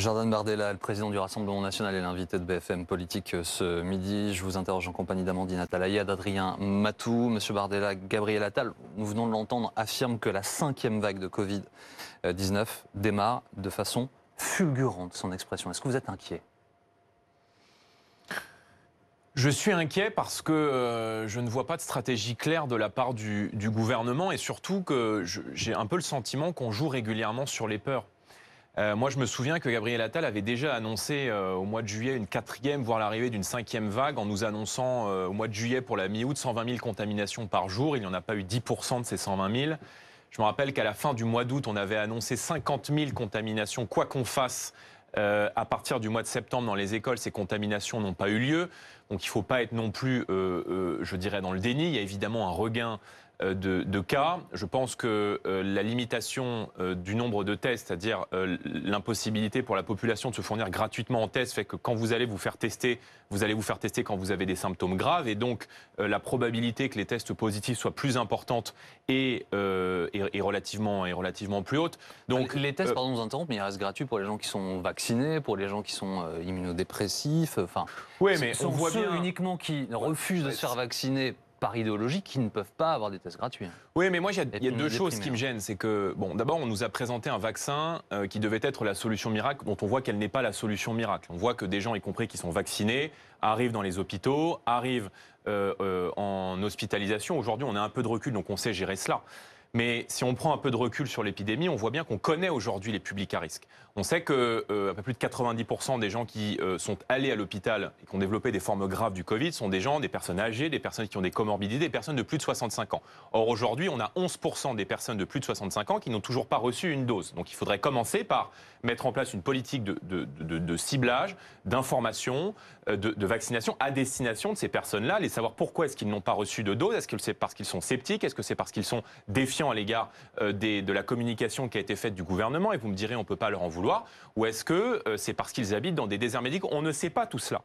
Jordan Bardella, le président du Rassemblement national et l'invité de BFM Politique euh, ce midi. Je vous interroge en compagnie d'Amandine Atalaïa, d'Adrien Matou. Monsieur Bardella, Gabriel Attal, nous venons de l'entendre, affirme que la cinquième vague de Covid-19 démarre de façon fulgurante, son expression. Est-ce que vous êtes inquiet? Je suis inquiet parce que euh, je ne vois pas de stratégie claire de la part du, gouvernement et surtout que j'ai un peu le sentiment qu'on joue régulièrement sur les peurs. Euh, moi, je me souviens que Gabriel Attal avait déjà annoncé euh, au mois de juillet une quatrième, voire l'arrivée d'une cinquième vague, en nous annonçant au mois de juillet pour la mi-août 120 000 contaminations par jour. Il n'y en a pas eu 10% de ces 120 000. Je me rappelle qu'à la fin du mois d'août, on avait annoncé 50 000 contaminations, quoi qu'on fasse. à partir du mois de septembre, dans les écoles, ces contaminations n'ont pas eu lieu. Donc il ne faut pas être non plus, euh, euh, je dirais, dans le déni. Il y a évidemment un regain euh, de, cas. Je pense que euh, la limitation euh, du nombre de tests, c'est-à-dire l'impossibilité pour la population de se fournir gratuitement en tests, fait que quand vous allez vous faire tester, vous allez vous faire tester quand vous avez des symptômes graves, et donc la probabilité que les tests positifs soient plus importantes et, relativement, et relativement plus haute. Donc les tests, pardon, vous interrompre, mais ils restent gratuits pour les gens qui sont vaccinés, pour les gens qui sont immunodépressifs. Enfin, oui, mais on voit ceux bien uniquement qui refusent de se faire vacciner par idéologie qui ne peuvent pas avoir des tests gratuits. Oui, mais moi, il y a, deux choses qui me gênent. C'est que, bon, d'abord, on nous a présenté un vaccin euh, qui devait être la solution miracle, dont on voit qu'elle n'est pas la solution miracle. On voit que des gens, y compris qui sont vaccinés, arrivent dans les hôpitaux, arrivent euh, euh, en hospitalisation. Aujourd'hui, on a un peu de recul, donc on sait gérer cela. Mais si on prend un peu de recul sur l'épidémie, on voit bien qu'on connaît aujourd'hui les publics à risque. On sait que euh, peu plus de 90% des gens qui euh, sont allés à l'hôpital et qui ont développé des formes graves du Covid sont des gens, des personnes âgées, des personnes qui ont des comorbidités, des personnes de plus de 65 ans. Or aujourd'hui, on a 11% des personnes de plus de 65 ans qui n'ont toujours pas reçu une dose. Donc il faudrait commencer par mettre en place une politique de, de ciblage, d'information, euh, de, vaccination à destination de ces personnes-là, les savoir pourquoi est-ce qu'ils n'ont pas reçu de dose, est-ce que c'est parce qu'ils sont sceptiques, est-ce que c'est parce qu'ils sont défiants à l'égard euh, de la communication qui a été faite du gouvernement, et vous me direz on ne peut pas leur en vouloir, ou est-ce que euh, c'est parce qu'ils habitent dans des déserts médicaux On ne sait pas tout cela.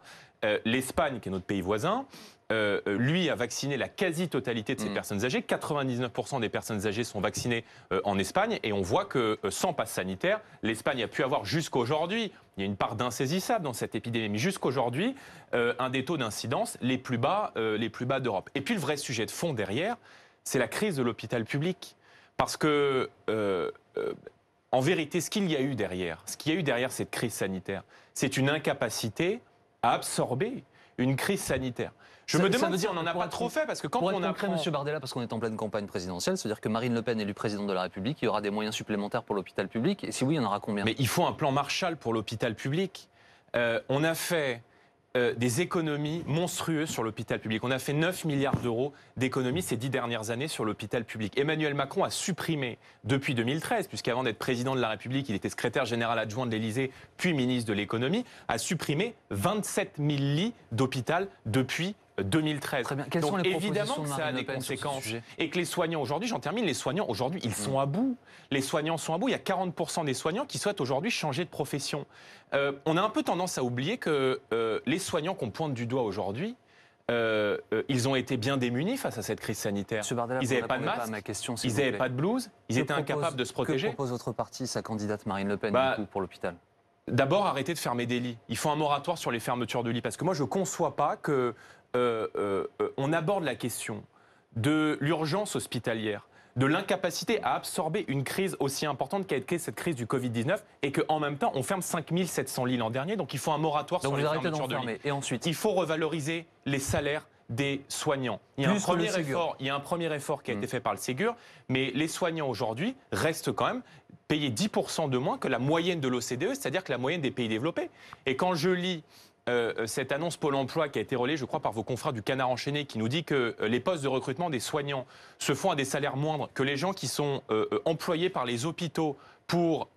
L'Espagne, qui est notre pays voisin, euh, euh, lui a vacciné la quasi-totalité de ses mm. personnes âgées. 99% des personnes âgées sont vaccinées euh, en Espagne. Et on voit que sans passe sanitaire, l'Espagne a pu avoir jusqu'aujourd'hui, il y a une part d'insaisissable dans cette épidémie, mais jusqu'aujourd'hui, un des taux d'incidence les plus bas, les plus bas d'Europe. Et puis le vrai sujet de fond derrière, c'est la crise de l'hôpital public. Parce que, en vérité, ce qu'il y a eu derrière, ce qu'il y a eu derrière cette crise sanitaire, c'est une incapacité à absorber une crise sanitaire. Je me demande si on n'en a pas trop fait, parce que quand on a apprend... Monsieur Bardella, parce qu'on est en pleine campagne présidentielle, c'est-à-dire que Marine Le Pen est élue présidente de la République, il y aura des moyens supplémentaires pour l'hôpital public, et si oui, il y en aura combien? Mais il faut un plan Marshall pour l'hôpital public. Euh, on a fait euh, des économies monstrueuses sur l'hôpital public. On a fait 9 milliards d'euros d'économies ces dix dernières années sur l'hôpital public. Emmanuel Macron a supprimé depuis 2013, puisqu'avant d'être président de la République, il était secrétaire général adjoint de l'Élysée, puis ministre de l'économie, a supprimé 27 000 lits d'hôpital depuis 2013. Très bien. Quelles Donc sont les évidemment que ça a des conséquences. Et que les soignants aujourd'hui, j'en termine, les soignants aujourd'hui, ils sont à bout. Les soignants sont à bout. Il y a 40% des soignants qui souhaitent aujourd'hui changer de profession. Euh, on a un peu tendance à oublier que euh, les soignants qu'on pointe du doigt aujourd'hui, euh, ils ont été bien démunis face à cette crise sanitaire. ils n'avaient pas de masque, ils n'avaient pas de blouse, ils étaient incapables de se protéger. Que propose votre parti, sa candidate Marine Le Pen, bah, pour l'hôpital? D'abord, arrêter de fermer des lits. Il faut un moratoire sur les fermetures de lits. Parce que moi, je ne conçois pas que on aborde la question de l'urgence hospitalière, de l'incapacité à absorber une crise aussi importante qu'a été cette crise du Covid-19 et qu'en même temps, on ferme 5700 lits l'an dernier. Donc il faut un moratoire sur les fermetures de lits. Et ensuite Il faut revaloriser les salaires des soignants. Il y a, un premier, effort, il y a un premier effort qui a été mm. fait par le Ségur, mais les soignants aujourd'hui restent quand même payés 10% de moins que la moyenne de l'OCDE, c'est-à-dire que la moyenne des pays développés. Et quand je lis euh, euh, cette annonce Pôle emploi qui a été relayée, je crois, par vos confrères du Canard enchaîné, qui nous dit que euh, les postes de recrutement des soignants se font à des salaires moindres que les gens qui sont employés par les hôpitaux pour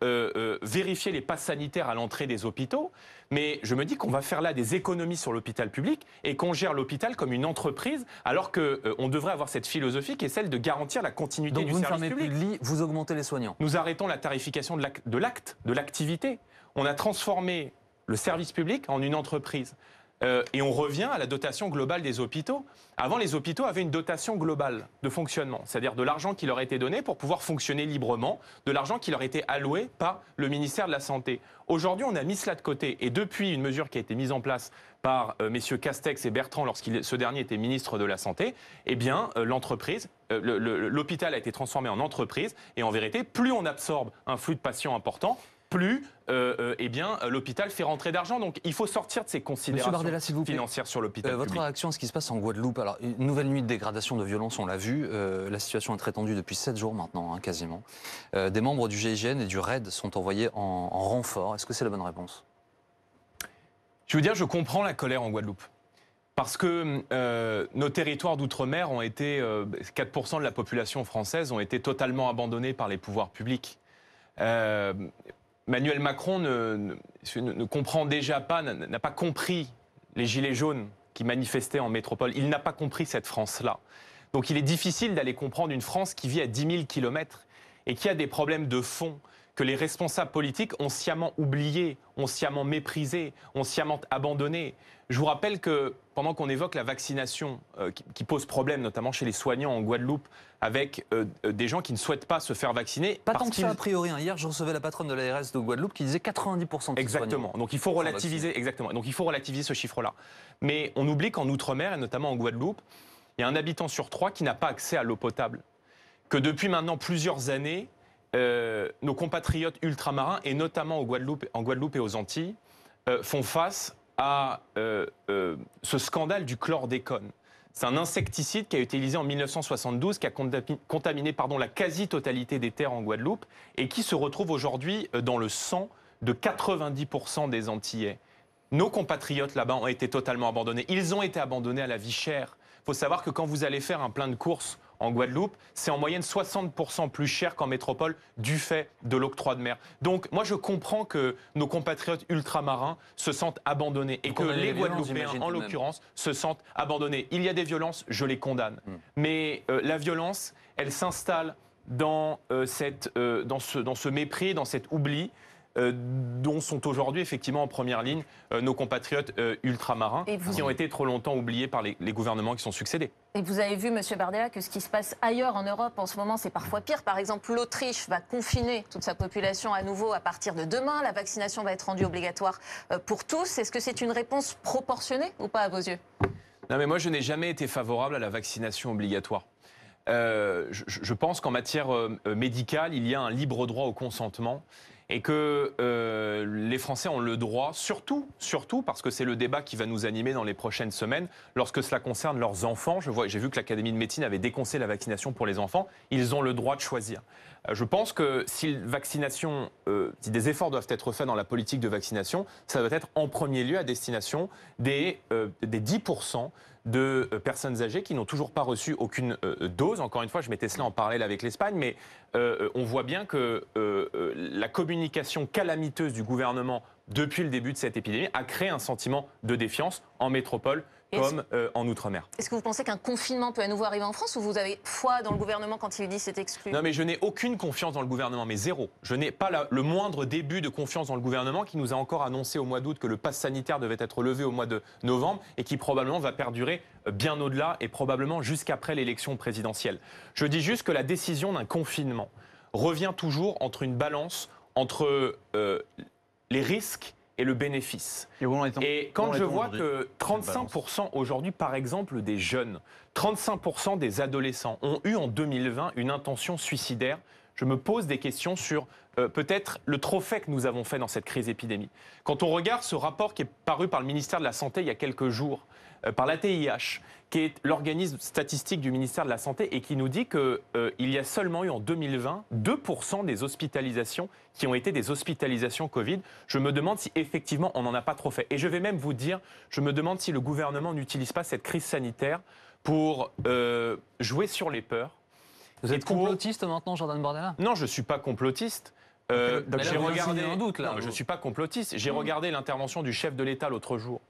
vérifier les passes sanitaires à l'entrée des hôpitaux. Mais je me dis qu'on va faire là des économies sur l'hôpital public et qu'on gère l'hôpital comme une entreprise, alors qu'on devrait avoir cette philosophie qui est celle de garantir la continuité du service public. vous ne fermez plus de lits, vous augmentez les soignants. Nous arrêtons la tarification de l'acte, de l'activité. On a transformé le service public en une entreprise. Euh, et on revient à la dotation globale des hôpitaux. Avant, les hôpitaux avaient une dotation globale de fonctionnement, c'est-à-dire de l'argent qui leur était donné pour pouvoir fonctionner librement, de l'argent qui leur était alloué par le ministère de la Santé. Aujourd'hui, on a mis cela de côté. Et depuis une mesure qui a été mise en place par euh, messieurs Castex et Bertrand lorsque ce dernier était ministre de la Santé, eh bien, euh, l'entreprise, l'hôpital a été transformé en entreprise. Et en vérité, plus on absorbe un flux de patients important, plus euh, euh, eh bien, l'hôpital fait rentrer d'argent. Donc il faut sortir de ces considérations financières sur l'hôpital. Euh, votre réaction à ce qui se passe en Guadeloupe Alors, une nouvelle nuit de dégradation de violence, on l'a vu. la situation est très tendue depuis 7 jours maintenant, hein, quasiment. des membres du GIGN et du RAID sont envoyés en, renfort. Est-ce que c'est la bonne réponse? Je veux dire, je comprends la colère en Guadeloupe. Parce que nos territoires d'outre-mer ont été, 4% de la population française ont été totalement abandonnés par les pouvoirs publics. Emmanuel Macron ne, comprend déjà pas, n'a pas compris les gilets jaunes qui manifestaient en métropole. Il n'a pas compris cette France-là. Donc il est difficile d'aller comprendre une France qui vit à 10 000 kilomètres et qui a des problèmes de fond que les responsables politiques ont sciemment oublié, ont sciemment méprisé, ont sciemment abandonné. Je vous rappelle que pendant qu'on évoque la vaccination euh, qui, pose problème, notamment chez les soignants en Guadeloupe, avec euh, euh, des gens qui ne souhaitent pas se faire vacciner. Pas tant que ça a priori. Hein. Hier, je recevais la patronne de l'ARS de Guadeloupe qui disait 90% de Exactement. Donc il faut relativiser. Exactement. Donc il faut relativiser ce chiffre-là. Mais on oublie qu'en outre-mer et notamment en Guadeloupe, il y a un habitant sur trois qui n'a pas accès à l'eau potable. Que depuis maintenant plusieurs années, nos compatriotes ultramarins et notamment en Guadeloupe, et aux Antilles font face à euh, euh, ce scandale du chlordécone. C'est un insecticide qui a été utilisé en 1972, qui a contaminé pardon, la quasi-totalité des terres en Guadeloupe et qui se retrouve aujourd'hui euh, dans le sang de 90% des Antillais. Nos compatriotes là-bas ont été totalement abandonnés. Ils ont été abandonnés à la vie chère. Il faut savoir que quand vous allez faire un plein de courses en Guadeloupe, c'est en moyenne 60% plus cher qu'en métropole du fait de l'octroi de mer. Donc moi je comprends que nos compatriotes ultramarins se sentent abandonnés et que les Guadeloupéens en l'occurrence se sentent abandonnés. Il y a des violences, je les condamne. Hmm. Mais euh, la violence, elle s'installe dans, euh, cette, euh, dans, ce, dans ce mépris, dans cet oubli. Euh, dont sont aujourd'hui effectivement en première ligne euh, nos compatriotes euh, ultramarins qui ont été trop longtemps oubliés par les, gouvernements qui sont succédés. Et vous avez vu, Monsieur Bardella, que ce qui se passe ailleurs en Europe en ce moment, c'est parfois pire. Par exemple, l'Autriche va confiner toute sa population à nouveau à partir de demain. La vaccination va être rendue obligatoire pour tous. Est-ce que c'est une réponse proportionnée ou pas à vos yeux? Non, mais moi, je n'ai jamais été favorable à la vaccination obligatoire. je, pense qu'en matière médicale, il y a un libre droit au consentement et que euh, les Français ont le droit, surtout, surtout parce que c'est le débat qui va nous animer dans les prochaines semaines, lorsque cela concerne leurs enfants. Je vois, j'ai vu que l'Académie de médecine avait déconseillé la vaccination pour les enfants. Ils ont le droit de choisir. Euh, je pense que si vaccination, euh, si des efforts doivent être faits dans la politique de vaccination, ça doit être en premier lieu à destination des, des 10 de euh, personnes âgées qui n'ont toujours pas reçu aucune euh, dose. Encore une fois, je mettais cela en parallèle avec l'Espagne, mais euh, on voit bien que la communication calamiteuse du gouvernement depuis le début de cette épidémie a créé un sentiment de défiance en métropole comme euh, en Outre-mer. Est-ce que vous pensez qu'un confinement peut à nouveau arriver en France ou vous avez foi dans le gouvernement quand il dit c'est exclu? Non, mais je n'ai aucune confiance dans le gouvernement, mais zéro. Je n'ai pas le moindre début de confiance dans le gouvernement qui nous a encore annoncé au mois d'août que le pass sanitaire devait être levé au mois de novembre et qui probablement va perdurer euh, bien au-delà et probablement jusqu'après l'élection présidentielle. Je dis juste que la décision d'un confinement revient toujours entre une balance entre euh, les risques et le bénéfice. Et, quand je vois que 35% aujourd'hui, par exemple, des jeunes, 35% des adolescents ont eu en 2020 une intention suicidaire, je me pose des questions sur euh, peut-être le trophée que nous avons fait dans cette crise épidémique. Quand on regarde ce rapport qui est paru par le ministère de la Santé il y a quelques jours, euh, par l'ATIH, qui est l'organisme statistique du ministère de la Santé et qui nous dit qu'il euh, y a seulement eu en 2020 2% des hospitalisations qui ont été des hospitalisations Covid. Je me demande si effectivement on n'en a pas trop fait. Et je vais même vous dire, je me demande si le gouvernement n'utilise pas cette crise sanitaire pour euh, jouer sur les peurs. Vous êtes complotiste maintenant, Jordan Bardella? Non, je ne suis pas complotiste. Euh, j'ai regardé. Un doute, là, je ne suis pas complotiste. J'ai mmh. regardé l'intervention du chef de l'État l'autre jour.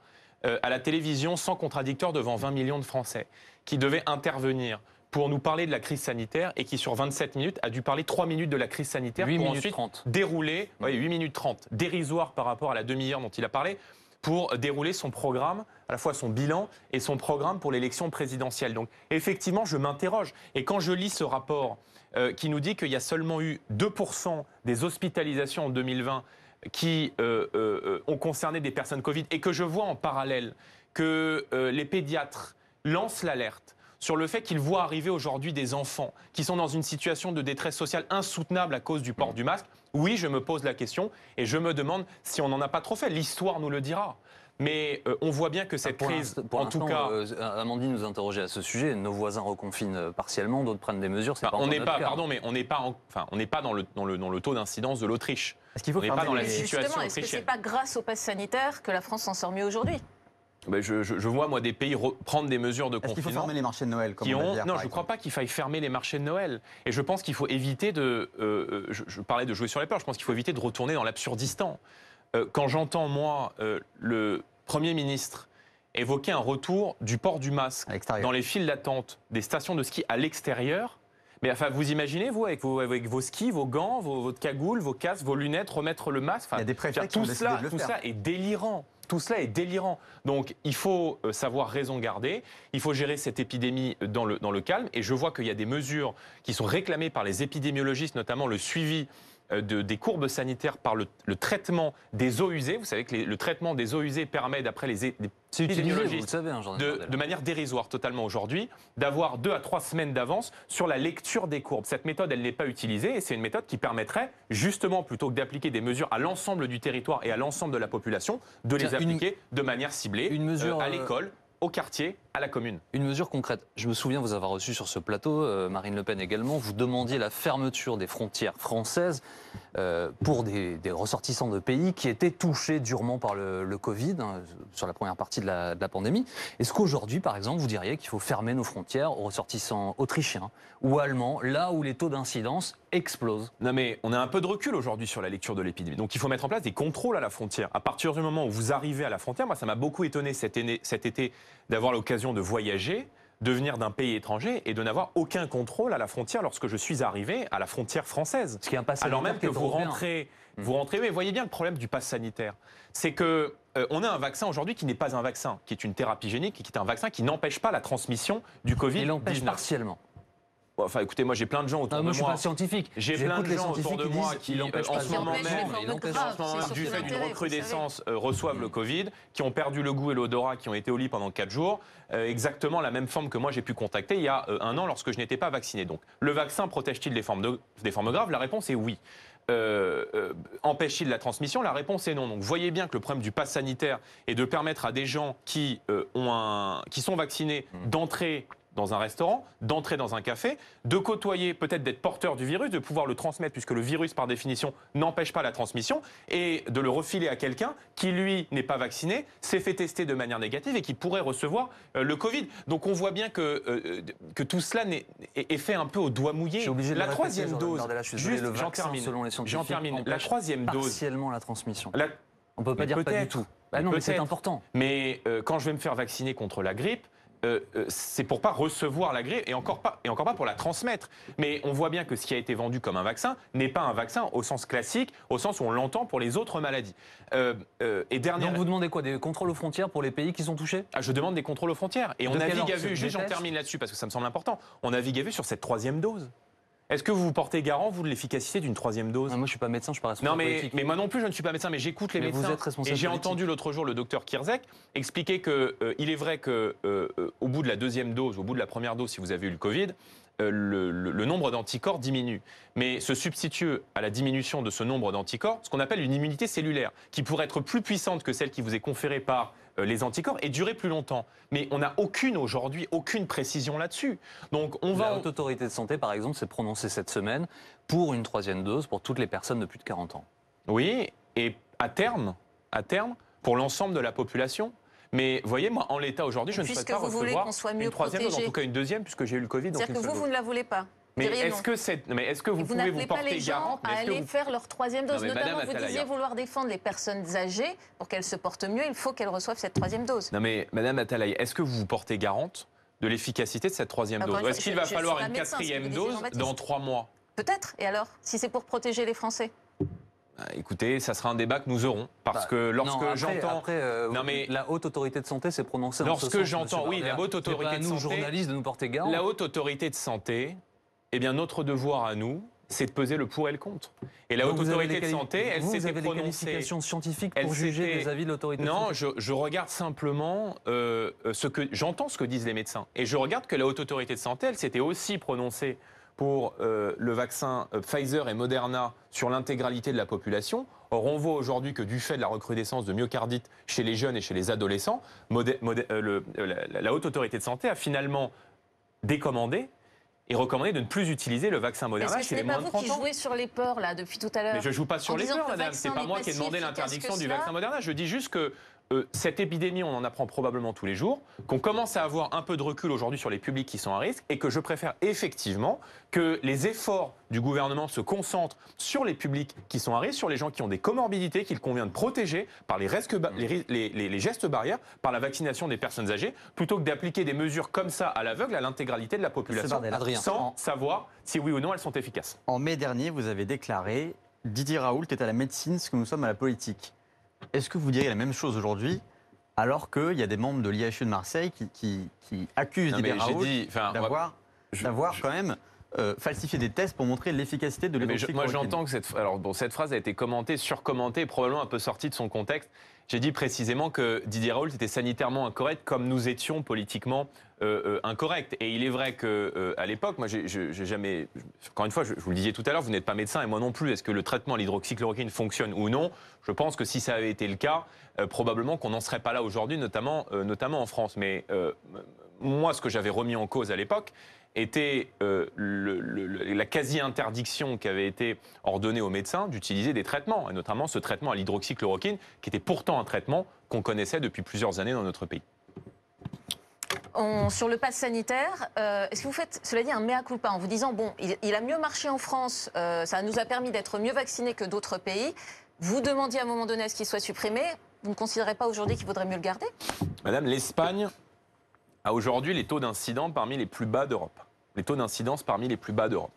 Euh, à la télévision sans contradicteur devant 20 millions de Français, qui devait intervenir pour nous parler de la crise sanitaire et qui, sur 27 minutes, a dû parler 3 minutes de la crise sanitaire 8 pour ensuite 30. dérouler, 8 minutes 30, dérisoire par rapport à la demi-heure dont il a parlé, pour dérouler son programme, à la fois son bilan et son programme pour l'élection présidentielle. Donc effectivement, je m'interroge. Et quand je lis ce rapport euh, qui nous dit qu'il y a seulement eu 2% des hospitalisations en 2020 qui euh, euh, ont concerné des personnes Covid et que je vois en parallèle que les pédiatres lancent l'alerte sur le fait qu'ils voient arriver aujourd'hui des enfants qui sont dans une situation de détresse sociale insoutenable à cause du port du masque, oui, je me pose la question et je me demande si on n'en a pas trop fait. L'histoire nous le dira. Mais euh, on voit bien que cette crise, en tout cas, euh, Amandine nous interrogeait à ce sujet. Nos voisins reconfinent euh, partiellement, d'autres prennent des mesures. Bah, on n'est pas, pardon, mais on n'est pas, enfin, on n'est pas dans le, dans le, dans le taux d'incidence de l'Autriche. Est-ce qu'il faut on n'est pas dans la situation Est-ce que c'est pas grâce au pass sanitaire que la France s'en sort mieux aujourd'hui? Bah, je, vois, moi, des pays prendre des mesures de confinement. Qu'il faut fermer les marchés de Noël comme on Non, je ne crois pas qu'il faille fermer les marchés de Noël. Et je pense qu'il faut éviter de. je, je, parlais de jouer sur les peurs, je pense qu'il faut éviter de retourner dans l'absurdistan. Quand j'entends, moi, le Premier ministre évoquait un retour du port du masque dans les files d'attente des stations de ski à l'extérieur. Mais enfin, vous imaginez, vous, avec vos, avec vos skis, vos gants, vos, votre cagoule, vos casques, vos lunettes, remettre le masque. Il y a des préfets tout cela, tout ça est délirant. Tout cela est délirant. Donc, il faut euh, savoir raison garder. Il faut gérer cette épidémie dans le, dans le calme. Et je vois qu'il y a des mesures qui sont réclamées par les épidémiologistes, notamment le suivi euh, de, des courbes sanitaires par le, traitement des eaux usées. Vous savez que le traitement des eaux usées permet, d'après les, épidémiologistes, hein, de, de, manière dérisoire totalement aujourd'hui, d'avoir deux à trois semaines d'avance sur la lecture des courbes. Cette méthode, elle n'est pas utilisée et c'est une méthode qui permettrait, justement, plutôt que d'appliquer des mesures à l'ensemble du territoire et à l'ensemble de la population, de les appliquer de manière ciblée une mesure, euh, à euh, l'école, au quartier, à la commune. Une mesure concrète. Je me souviens vous avoir reçu sur ce plateau, euh, Marine Le Pen également, vous demandiez la fermeture des frontières françaises euh, pour des, ressortissants de pays qui étaient touchés durement par le, Covid hein, sur la première partie de la, de la pandémie. Est-ce qu'aujourd'hui, par exemple, vous diriez qu'il faut fermer nos frontières aux ressortissants autrichiens ou allemands, là où les taux d'incidence explosent? Non mais on a un peu de recul aujourd'hui sur la lecture de l'épidémie. Donc il faut mettre en place des contrôles à la frontière. À partir du moment où vous arrivez à la frontière, moi ça m'a beaucoup étonné cet été d'avoir l'occasion de voyager, de venir d'un pays étranger et de n'avoir aucun contrôle à la frontière lorsque je suis arrivé à la frontière française. Ce qui est un pass Alors même que vous rentrez, mmh. vous rentrez, mais voyez bien le problème du pass sanitaire, c'est que euh, on a un vaccin aujourd'hui qui n'est pas un vaccin, qui est une thérapie génique, qui est un vaccin qui n'empêche pas la transmission du Covid. Il l'empêche partiellement. Enfin, écoutez, moi j'ai plein de gens autour de moi. Je suis pas scientifique. J'ai plein de gens autour de moi qui, en ce moment même, du fait d'une recrudescence, euh, reçoivent le Covid, qui ont perdu le goût et l'odorat, qui ont été au lit pendant 4 jours. Euh, exactement la même forme que moi j'ai pu contacter il y a euh, un an lorsque je n'étais pas vacciné. Donc, le vaccin protège-t-il des formes, des formes graves? La réponse est oui. empêche-t-il la transmission? La réponse est non. Donc, voyez bien que le problème du pass sanitaire est de permettre à des gens qui, ont un, qui sont vaccinés mmh. d'entrer dans un restaurant, d'entrer dans un café, de côtoyer, peut-être d'être porteur du virus, de pouvoir le transmettre, puisque le virus, par définition, n'empêche pas la transmission, et de le refiler à quelqu'un qui, lui, n'est pas vacciné, s'est fait tester de manière négative et qui pourrait recevoir euh, le Covid. Donc on voit bien que, euh, que tout cela est, fait un peu au doigt mouillé. Obligé de la troisième dose, juste, j'en termine, j'en termine, la troisième dose... Partiellement la transmission. On ne peut pas dire pas du tout. Bah non, mais c'est important. Mais euh, quand je vais me faire vacciner contre la grippe, euh, euh, c'est pour pas recevoir la grippe et encore pas et encore pas pour la transmettre. Mais on voit bien que ce qui a été vendu comme un vaccin n'est pas un vaccin au sens classique, au sens où on l'entend pour les autres maladies. Euh, et dernière... Donc vous demandez quoi? Des contrôles aux frontières pour les pays qui sont touchés? Ah, Je demande des contrôles aux frontières. Et on navigue à vue, j'en termine là-dessus parce que ça me semble important, on navigue à vue sur cette troisième dose. Est-ce que vous vous portez garant, vous, de l'efficacité d'une troisième dose? Ah, Moi, je suis pas médecin, je suis pas responsable Non, mais, mais moi non plus, je ne suis pas médecin, mais j'écoute les médecins. Vous êtes responsable et j'ai entendu l'autre jour le docteur Kirzek expliquer que euh, il est vrai que euh, euh, au bout de la deuxième dose, au bout de la première dose, si vous avez eu le Covid, le, le, nombre d'anticorps diminue. Mais se substitue à la diminution de ce nombre d'anticorps ce qu'on appelle une immunité cellulaire, qui pourrait être plus puissante que celle qui vous est conférée par les anticorps et durer plus longtemps. Mais on n'a aucune aujourd'hui, aucune précision là-dessus. Donc on va. La haute autorité de santé, par exemple, s'est prononcée cette semaine pour une troisième dose pour toutes les personnes de plus de 40 ans. Oui, et à terme, à terme, pour l'ensemble de la population. Mais voyez, moi, en l'état aujourd'hui, je ne souhaite pas recevoir soit mieux une troisième dose, en tout cas une deuxième, puisque j'ai eu le Covid. C'est-à-dire que vous, vous ne la voulez pas mais est-ce que, vous, pouvez vous porter garant à aller faire leur troisième dose Notamment, vous disiez vouloir défendre les personnes âgées pour qu'elles se portent mieux. Il faut qu'elles reçoivent cette troisième dose. Non, mais Madame Atalaï, est-ce que vous vous portez garante de l'efficacité de cette troisième dose Est-ce qu'il va falloir une quatrième dose dans trois mois Peut-être. Et alors Si c'est pour protéger les Français Bah, écoutez, ça sera un débat que nous aurons. Parce bah, que lorsque j'entends. Euh, non, mais la haute autorité de santé s'est prononcée Lorsque j'entends, oui, la haute autorité de nous, santé. journalistes, de nous porter garde. La haute autorité de santé, eh bien, notre devoir à nous, c'est de peser le pour et le contre. Et la haute autorité de santé, elle prononcée. Vous avez des qualifications scientifiques pour juger les avis de l'autorité de santé Non, je, je, regarde simplement euh, ce que j'entends ce que disent les médecins, et je regarde que la haute autorité de santé, elle s'était aussi prononcée pour euh, le vaccin euh, Pfizer et Moderna sur l'intégralité de la population. Or, on voit aujourd'hui que du fait de la recrudescence de myocardite chez les jeunes et chez les adolescents, la, haute autorité de santé a finalement décommandé et recommandé de ne plus utiliser le vaccin Moderna chez les moins de 30 ans. C'est pas vous qui jouez sur les peurs là depuis tout à l'heure. Mais je joue pas sur les peurs, madame. C'est pas moi qui ai demandé l'interdiction du vaccin Moderna. Je dis juste que euh, cette épidémie, on en apprend probablement tous les jours, qu'on commence à avoir un peu de recul aujourd'hui sur les publics qui sont à risque, et que je préfère effectivement que les efforts du gouvernement se concentrent sur les publics qui sont à risque, sur les gens qui ont des comorbidités qu'il convient de protéger par les, gestes barrières, par la vaccination des personnes âgées, plutôt que d'appliquer des mesures comme ça à l'aveugle à l'intégralité de la population, sans savoir si oui ou non elles sont efficaces. En mai dernier, vous avez déclaré Didier Raoult est à la médecine ce que nous sommes à la politique. Est-ce que vous diriez la même chose aujourd'hui alors qu'il y a des membres de l'IHU de Marseille qui, accusent Didier Raoult d'avoir quand même euh, falsifié des tests pour montrer l'efficacité de l'hydroxychloroquine. Moi, j'entends que cette, alors, bon, cette phrase a été commentée, surcommentée, probablement un peu sortie de son contexte. J'ai dit précisément que Didier Raoult était sanitairement incorrect, comme nous étions politiquement euh, euh, incorrects. Et il est vrai que à l'époque, moi, j'ai jamais. Encore une fois, je, vous le disais tout à l'heure, vous n'êtes pas médecin et moi non plus. Est-ce que le traitement à l'hydroxychloroquine fonctionne ou non? Je pense que si ça avait été le cas, probablement qu'on n'en serait pas là aujourd'hui, notamment, notamment en France. Mais moi, ce que j'avais remis en cause à l'époque, était euh, la quasi-interdiction qui avait été ordonnée aux médecins d'utiliser des traitements, et notamment ce traitement à l'hydroxychloroquine, qui était pourtant un traitement qu'on connaissait depuis plusieurs années dans notre pays. sur le pass sanitaire, euh, est-ce que vous faites, cela dit, un mea culpa en vous disant, bon, il, a mieux marché en France, euh, ça nous a permis d'être mieux vaccinés que d'autres pays. Vous demandiez à un moment donné à ce qu'il soit supprimé. Vous ne considérez pas aujourd'hui qu'il vaudrait mieux le garder? Madame, l'Espagne a aujourd'hui les taux d'incidence parmi les plus bas d'Europe. Les taux d'incidence parmi les plus bas d'Europe.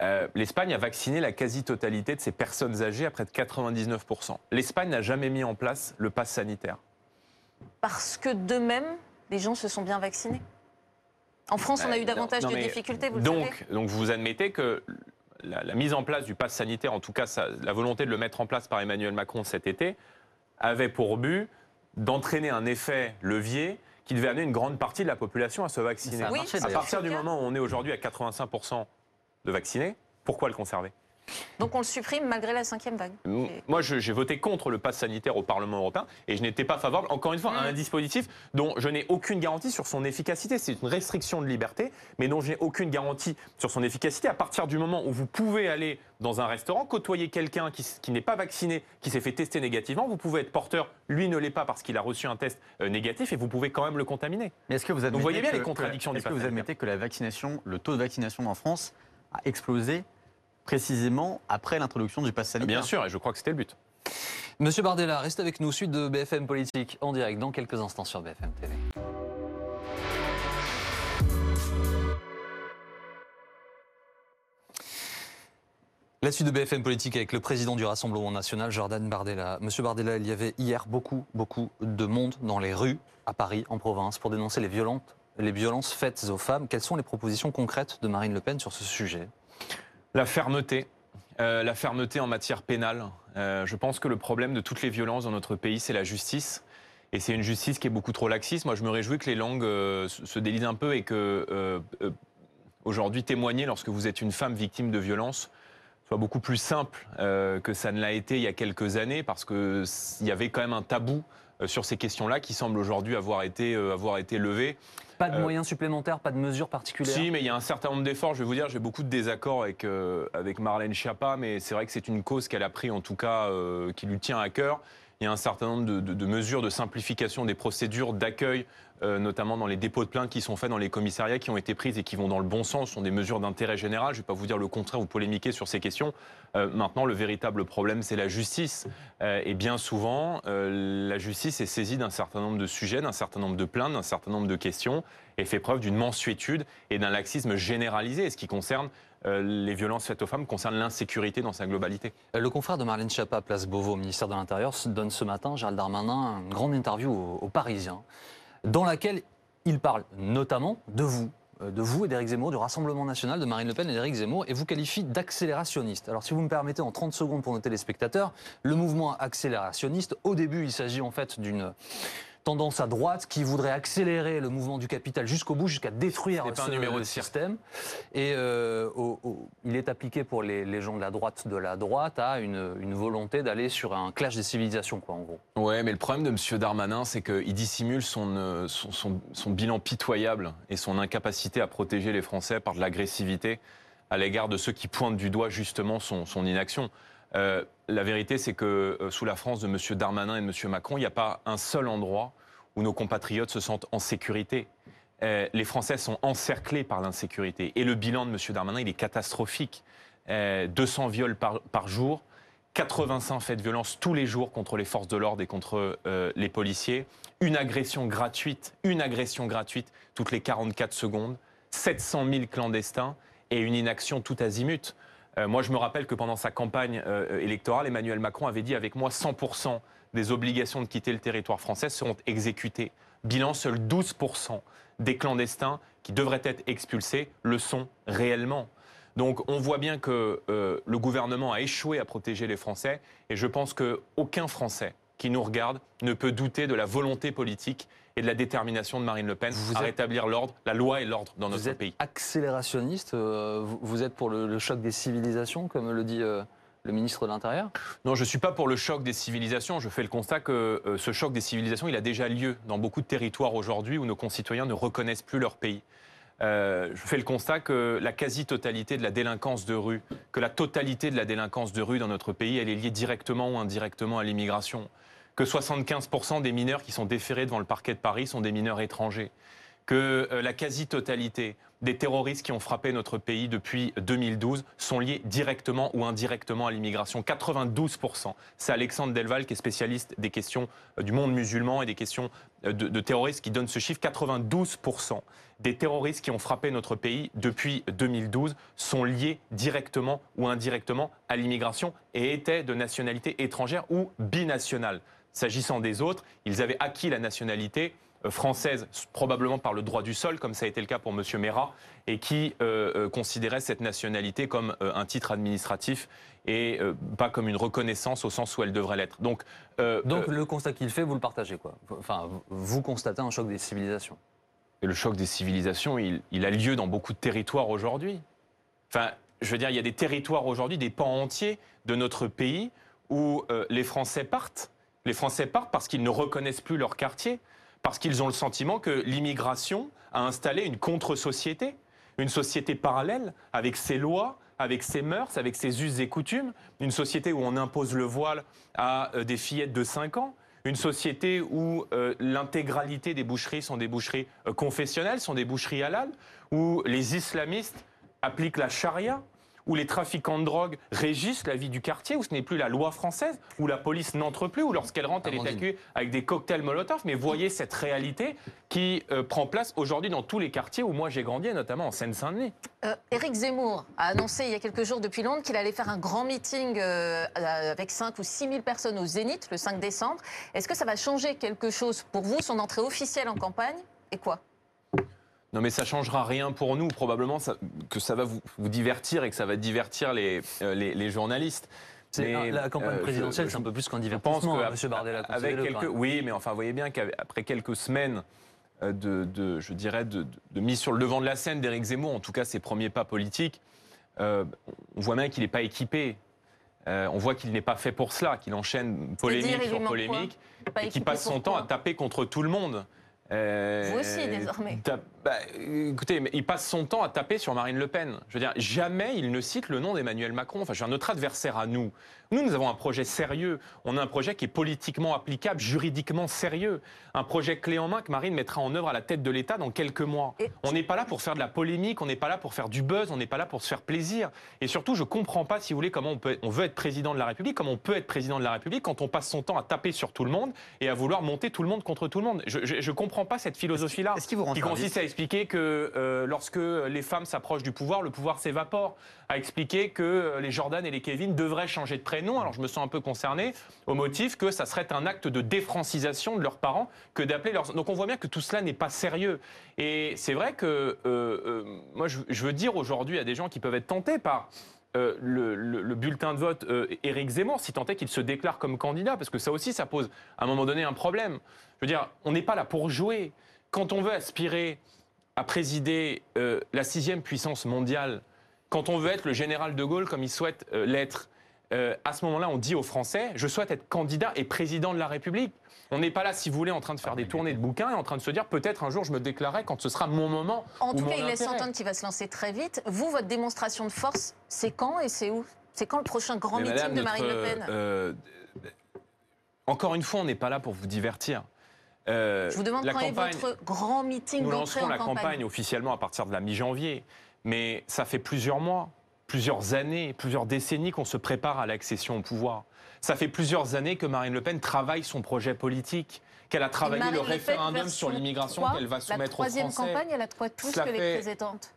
Euh, L'Espagne a vacciné la quasi-totalité de ses personnes âgées à près de 99%. L'Espagne n'a jamais mis en place le pass sanitaire. Parce que d'eux-mêmes, les gens se sont bien vaccinés En France, on a eu euh, davantage de difficultés, vous donc, savez Donc vous admettez que la, mise en place du pass sanitaire, en tout cas la volonté de le mettre en place par Emmanuel Macron cet été, avait pour but d'entraîner un effet levier qui devait amener une grande partie de la population à se vacciner. à partir du moment où on est aujourd'hui à 85% de vaccinés, pourquoi le conserver? Donc on le supprime malgré la cinquième vague. Moi, j'ai voté contre le pass sanitaire au Parlement européen et je n'étais pas favorable, encore une fois, à un mm. dispositif dont je n'ai aucune garantie sur son efficacité. C'est une restriction de liberté, mais dont j'ai aucune garantie sur son efficacité. À partir du moment où vous pouvez aller dans un restaurant, côtoyer quelqu'un qui, n'est pas vacciné, qui s'est fait tester négativement, vous pouvez être porteur, lui ne l'est pas parce qu'il a reçu un test euh, négatif et vous pouvez quand même le contaminer. Mais est-ce que vous, voyez bien les contradictions Est-ce que vous admettez que la vaccination, le taux de vaccination en France a explosé précisément après l'introduction du pass sanitaire. Bien sûr, et je crois que c'était le but. Monsieur Bardella, reste avec nous, suite de BFM Politique en direct dans quelques instants sur BFM TV. La suite de BFM Politique avec le président du Rassemblement national, Jordan Bardella. Monsieur Bardella, il y avait hier beaucoup, beaucoup de monde dans les rues, à Paris, en province, pour dénoncer les, violentes, les violences faites aux femmes. Quelles sont les propositions concrètes de Marine Le Pen sur ce sujet? La fermeté. Euh, la fermeté en matière pénale. Euh, je pense que le problème de toutes les violences dans notre pays, c'est la justice. Et c'est une justice qui est beaucoup trop laxiste. Moi, je me réjouis que les langues euh, se délisent un peu et que aujourd'hui, témoigner lorsque vous êtes une femme victime de violence soit beaucoup plus simple que ça ne l'a été il y a quelques années, parce qu'il y avait quand même un tabou sur ces questions-là qui semble aujourd'hui avoir été, avoir été levé. Pas de euh, moyens supplémentaires, pas de mesures particulières Si, mais il y a un certain nombre d'efforts. Je vais vous dire, j'ai beaucoup de désaccords avec, euh, avec Marlène Schiappa, mais c'est vrai que c'est une cause qu'elle a pris, en tout cas, euh, qui lui tient à cœur. Il y a un certain nombre de, mesures de simplification des procédures d'accueil, notamment dans les dépôts de plaintes qui sont faits dans les commissariats, qui ont été prises et qui vont dans le bon sens. Ce sont des mesures d'intérêt général. Je ne vais pas vous dire le contraire ou polémiquer sur ces questions. maintenant, le véritable problème, c'est la justice. et bien souvent, la justice est saisie d'un certain nombre de sujets, d'un certain nombre de plaintes, d'un certain nombre de questions et fait preuve d'une mansuétude et d'un laxisme généralisé, ce qui concerne les violences faites aux femmes concernent l'insécurité dans sa globalité. Le confrère de Marlène Schiappa, place Beauvau, au ministère de l'Intérieur, donne ce matin, Gérald Darmanin, une grande interview aux, aux Parisiens, dans laquelle il parle notamment de vous, euh, de vous et d'Éric Zemmour, du Rassemblement national de Marine Le Pen et d'Éric Zemmour, et vous qualifie d'accélérationniste. Alors si vous me permettez en 30 secondes pour nos téléspectateurs, le mouvement accélérationniste, au début il s'agit en fait d'une tendance à droite qui voudrait accélérer le mouvement du capital jusqu'au bout, jusqu'à détruire ce, numéro de système. Et euh, il est appliqué pour les, gens de la droite de la droite à une, volonté d'aller sur un clash des civilisations, quoi, en gros. Ouais, mais le problème de M. Darmanin, c'est qu'il dissimule euh, son, son, bilan pitoyable et son incapacité à protéger les Français par de l'agressivité à l'égard de ceux qui pointent du doigt justement son, inaction. Euh, la vérité, c'est que euh, sous la France de M. Darmanin et de M. Macron, il n'y a pas un seul endroit où nos compatriotes se sentent en sécurité. Euh, les Français sont encerclés par l'insécurité. Et le bilan de M. Darmanin, il est catastrophique. 200 viols par, jour, 85 faits de violence tous les jours contre les forces de l'ordre et contre les policiers, une agression gratuite, une agression gratuite toutes les 44 secondes, 700 000 clandestins et une inaction tout azimut. Euh, moi, je me rappelle que pendant sa campagne euh, électorale, Emmanuel Macron avait dit avec moi 100% des obligations de quitter le territoire français seront exécutées. Bilan, seuls 12% des clandestins qui devraient être expulsés le sont réellement. Donc on voit bien que euh, le gouvernement a échoué à protéger les Français et je pense qu'aucun Français qui nous regarde ne peut douter de la volonté politique et de la détermination de Marine Le Pen à rétablir l'ordre, la loi et l'ordre dans notre vous êtes pays. Accélérationniste, euh, vous, êtes pour le, choc des civilisations, comme le dit euh, le ministre de l'Intérieur? Non, je ne suis pas pour le choc des civilisations. Je fais le constat que euh, ce choc des civilisations, il a déjà lieu dans beaucoup de territoires aujourd'hui où nos concitoyens ne reconnaissent plus leur pays. je fais le constat que la quasi-totalité de la délinquance de rue, que la totalité de la délinquance de rue dans notre pays, elle est liée directement ou indirectement à l'immigration que 75% des mineurs qui sont déférés devant le parquet de Paris sont des mineurs étrangers, que euh, la quasi-totalité des terroristes qui ont frappé notre pays depuis 2012 sont liés directement ou indirectement à l'immigration. 92%. C'est Alexandre Delval qui est spécialiste des questions euh, du monde musulman et des questions euh, de, de terroristes qui donne ce chiffre. 92% des terroristes qui ont frappé notre pays depuis 2012 sont liés directement ou indirectement à l'immigration et étaient de nationalité étrangère ou binationale. S'agissant des autres, ils avaient acquis la nationalité euh, française, probablement par le droit du sol, comme ça a été le cas pour M. Mera, et qui euh, euh, considérait cette nationalité comme un titre administratif et pas comme une reconnaissance au sens où elle devrait l'être. Donc, Donc le constat qu'il fait, vous le partagez quoi Enfin, vous constatez un choc des civilisations. Et le choc des civilisations, il, il a lieu dans beaucoup de territoires aujourd'hui. Enfin, je veux dire, il y a des territoires aujourd'hui, des pans entiers de notre pays où les Français partent les Français partent parce qu'ils ne reconnaissent plus leur quartier, parce qu'ils ont le sentiment que l'immigration a installé une contre-société, une société parallèle avec ses lois, avec ses mœurs, avec ses us et coutumes, une société où on impose le voile à euh, des fillettes de 5 ans, une société où euh, l'intégralité des boucheries sont des boucheries euh, confessionnelles, sont des boucheries halal, où les islamistes appliquent la charia, où les trafiquants de drogue régissent la vie du quartier, où ce n'est plus la loi française, où la police n'entre plus, où lorsqu'elle rentre, elle est accueillie avec des cocktails Molotov. Mais voyez cette réalité qui euh, prend place aujourd'hui dans tous les quartiers où moi j'ai grandi, notamment en Seine-Saint-Denis. Euh, Éric Zemmour a annoncé il y a quelques jours depuis Londres qu'il allait faire un grand meeting euh, avec 5 ou 6 000 personnes au Zénith le 5 décembre. Est-ce que ça va changer quelque chose pour vous, son entrée officielle en campagne Et quoi? Non, mais ça changera rien pour nous. Probablement que ça va vous, divertir et que ça va divertir les, euh, les, journalistes. Mais, la campagne euh, présidentielle, c'est un peu plus qu'un divertissement, hein, M. Bardella. Avec quelques, oui, mais enfin, vous voyez bien qu'après quelques semaines euh, de, je dirais, de, mise sur le devant de la scène d'Éric Zemmour, en tout cas ses premiers pas politiques, on voit bien qu'il n'est pas équipé. on voit qu'il n'est pas fait pour cela, qu'il enchaîne polémique sur polémique, et qu'il passe son temps à taper contre tout le monde. Vous aussi, désormais. Bah, écoutez, il passe son temps à taper sur Marine Le Pen. Je veux dire, jamais il ne cite le nom d'Emmanuel Macron. Enfin, je veux notre adversaire à nous. Nous, nous avons un projet sérieux. On a un projet qui est politiquement applicable, juridiquement sérieux. Un projet clé en main que Marine mettra en œuvre à la tête de l'État dans quelques mois. On n'est pas là pour faire de la polémique, on n'est pas là pour faire du buzz, on n'est pas là pour se faire plaisir. Et surtout, je comprends pas, si vous voulez, comment on, peut, on veut être président de la République, comment on peut être président de la République quand on passe son temps à taper sur tout le monde et à vouloir monter tout le monde contre tout le monde. Je ne comprends pas cette philosophie-là, qui consiste à expliqué que euh, lorsque les femmes s'approchent du pouvoir, le pouvoir s'évapore, a expliqué que euh, les Jordan et les Kevin devraient changer de prénom. Alors je me sens un peu concerné au motif que ça serait un acte de défrancisation de leurs parents que d'appeler leurs... Donc on voit bien que tout cela n'est pas sérieux. Et c'est vrai que moi je, veux dire aujourd'hui à des gens qui peuvent être tentés par le, bulletin de vote Éric Zemmour, si tant est qu'il se déclare comme candidat, parce que ça aussi, ça pose à un moment donné un problème. Je veux dire, on n'est pas là pour jouer quand on veut aspirer à présider euh, la sixième puissance mondiale, quand on veut être le général de Gaulle comme il souhaite euh, l'être, euh, à ce moment-là, on dit aux Français, je souhaite être candidat et président de la République. On n'est pas là, si vous voulez, en train de faire des tournées de bouquins et en train de se dire peut-être un jour je me déclarerai quand ce sera mon moment. En tout cas, il laisse entendre qu'il va se lancer très vite. Vous, votre démonstration de force, c'est quand et c'est où? C'est quand le prochain grand meeting de Marine Le Pen? Encore une fois, on n'est pas là pour vous divertir. Euh, Je vous demande quand est votre grand meeting Nous lancerons la campagne. officiellement à partir de la mi-janvier, mais ça fait plusieurs mois, plusieurs années, plusieurs décennies qu'on se prépare à l'accession au pouvoir. Ça fait plusieurs années que Marine Le Pen travaille son projet politique, qu'elle a travaillé le, référendum sur l'immigration qu'elle va soumettre aux Français. La troisième campagne, elle a quoi de plus que les précédentes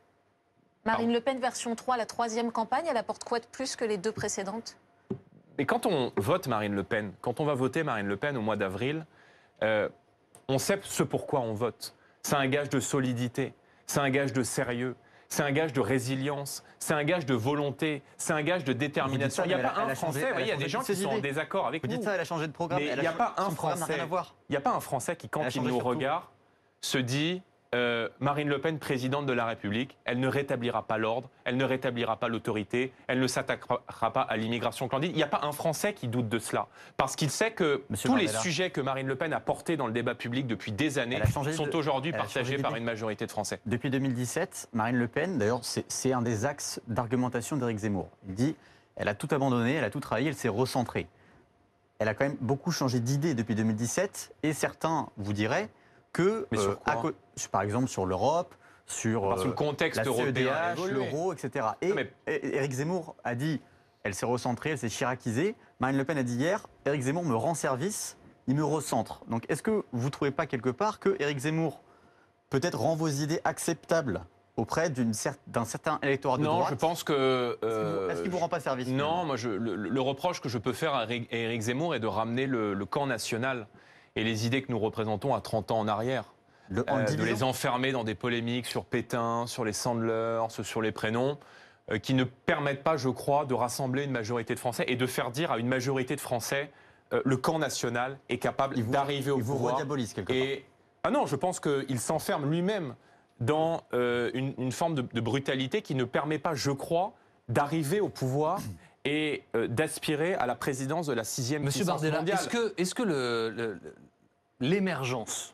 Marine Le Pen version 3, la troisième campagne, elle apporte quoi de plus que les deux précédentes? Mais quand on vote Marine Le Pen, quand on va voter Marine Le Pen au mois d'avril, euh, on sait ce pourquoi on vote. C'est un gage de solidité, c'est un gage de sérieux, c'est un gage de résilience, c'est un gage de volonté, c'est un gage de détermination. il n'y a pas un Français, il y a des gens qui sont en désaccord avec vous. Vous dites ça, elle a changé de programme. Mais il n'y a, pas un Français. Il n'y a pas un Français qui, quand il nous regarde, se dit euh, Marine Le Pen, présidente de la République, elle ne rétablira pas l'ordre, elle ne rétablira pas l'autorité, elle ne s'attaquera pas à l'immigration clandestine. Il n'y a pas un Français qui doute de cela. Parce qu'il sait que tous les sujets que Marine Le Pen a portés dans le débat public depuis des années sont aujourd'hui partagés par une majorité de Français. Depuis 2017, Marine Le Pen, d'ailleurs, c'est un des axes d'argumentation d'Éric Zemmour. Il dit elle a tout abandonné, elle a tout travaillé, elle s'est recentrée. Elle a quand même beaucoup changé d'idée depuis 2017 et certains vous diraient que, euh, par exemple, sur l'Europe, sur le contexte la européen, l'euro, etc. Et Éric Zemmour a dit, elle s'est recentrée, elle s'est chiracisée. Marine Le Pen a dit hier, Éric Zemmour me rend service, il me recentre. Donc est-ce que vous ne trouvez pas quelque part que Éric Zemmour peut-être rend vos idées acceptables auprès d'un certain électorat de non, droite Non, je pense que... Euh, est-ce qu'il ne vous rend pas service Non, moi, je, le, reproche que je peux faire à Éric Zemmour est de ramener le, le camp national et les idées que nous représentons à 30 ans en arrière. Euh, de les enfermer dans des polémiques sur Pétain, sur les Sandler, sur les prénoms, euh, qui ne permettent pas, je crois, de rassembler une majorité de Français et de faire dire à une majorité de Français euh, le camp national est capable d'arriver au pouvoir. Vous quelque part. Et, ah non, je pense qu'il s'enferme lui-même dans une, forme de, brutalité qui ne permet pas, je crois, d'arriver au pouvoir et d'aspirer à la présidence de la sixième Monsieur Bardella, est-ce que, est -ce que le, l'émergence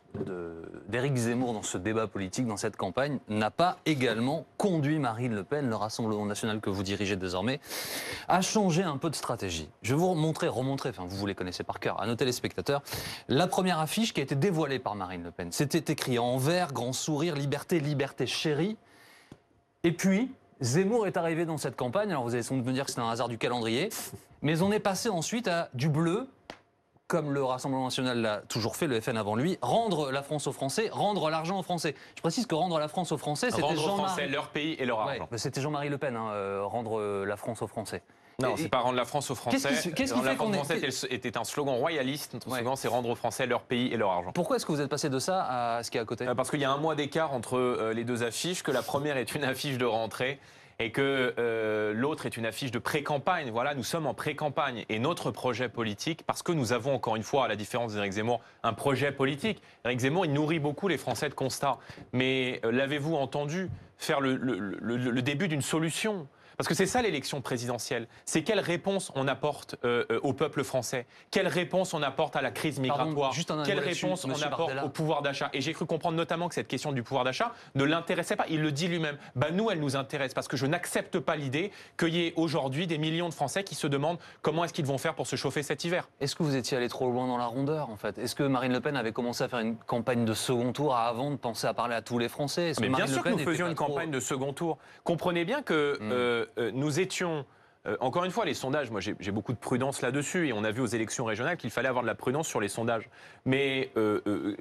d'Éric Zemmour dans ce débat politique, dans cette campagne, n'a pas également conduit Marine Le Pen, le Rassemblement national que vous dirigez désormais, à changer un peu de stratégie? Je vais vous montrer, remontrer, enfin vous, les connaissez par cœur, à nos téléspectateurs, la première affiche qui a été dévoilée par Marine Le Pen. C'était écrit en vert, grand sourire, liberté, liberté chérie. Et puis, Zemmour est arrivé dans cette campagne, alors vous allez sans doute me dire que c'est un hasard du calendrier, mais on est passé ensuite à du bleu, comme le Rassemblement national l'a toujours fait, le FN avant lui, rendre la France aux Français, rendre l'argent aux Français. Je précise que rendre la France aux Français, c'était Jean-Marie. leur pays et leur argent. c'était Jean-Marie Le Pen, hein, euh, rendre la France aux Français. Non, c'est pas rendre la France aux Français. Qu'est-ce qui, fait qu'on est... était un slogan royaliste. Notre slogan, c'est rendre aux Français leur pays et leur argent. Pourquoi est-ce que vous êtes passé de ça à ce qui est à côté euh, Parce qu'il y a un mois d'écart entre les deux affiches, que la première est une affiche de rentrée et que euh, l'autre est une affiche de pré-campagne. Voilà, nous sommes en pré-campagne. Et notre projet politique, parce que nous avons encore une fois, à la différence d'Éric Zemmour, un projet politique. Éric Zemmour, il nourrit beaucoup les Français de constats. Mais euh, l'avez-vous entendu? Faire le début d'une solution parce que c'est ça l'élection présidentielle. C'est quelle réponse on apporte euh, euh, au peuple français? Quelle réponse on apporte à la crise migratoire? Quelle réponse on apporte au pouvoir d'achat? Et j'ai cru comprendre notamment que cette question du pouvoir d'achat ne l'intéressait pas. Il le dit lui-même. Bah, nous, elle nous intéresse parce que je n'accepte pas l'idée qu'il y ait aujourd'hui des millions de Français qui se demandent comment est-ce qu'ils vont faire pour se chauffer cet hiver. Est-ce que vous étiez allé trop loin dans la rondeur en fait? Est-ce que Marine Le Pen avait commencé à faire une campagne de second tour avant de penser à parler à tous les Français? Mais bien sûr que nous faisions une campagne de second tour. Comprenez bien que hmm. euh, euh, nous étions euh, encore une fois, les sondages, moi j'ai beaucoup de prudence là-dessus, et on a vu aux élections régionales qu'il fallait avoir de la prudence sur les sondages. Mais euh, euh,